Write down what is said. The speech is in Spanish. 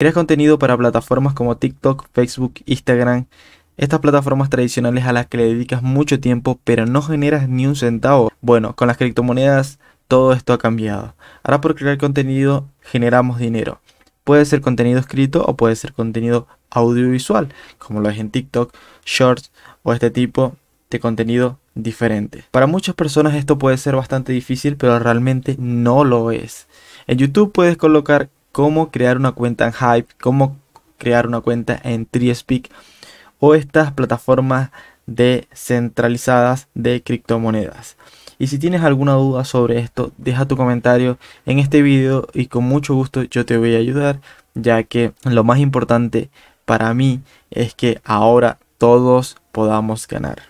Creas contenido para plataformas como TikTok, Facebook, Instagram, estas plataformas tradicionales a las que le dedicas mucho tiempo pero no generas ni un centavo. Bueno, con las criptomonedas todo esto ha cambiado. Ahora por crear contenido generamos dinero. Puede ser contenido escrito o puede ser contenido audiovisual, como lo es en TikTok, Shorts o este tipo de contenido diferente. Para muchas personas esto puede ser bastante difícil, pero realmente no lo es. En YouTube puedes colocar cómo crear una cuenta en Hype, cómo crear una cuenta en TreeSpeak o estas plataformas descentralizadas de criptomonedas. Y si tienes alguna duda sobre esto, deja tu comentario en este video y con mucho gusto yo te voy a ayudar, ya que lo más importante para mí es que ahora todos podamos ganar.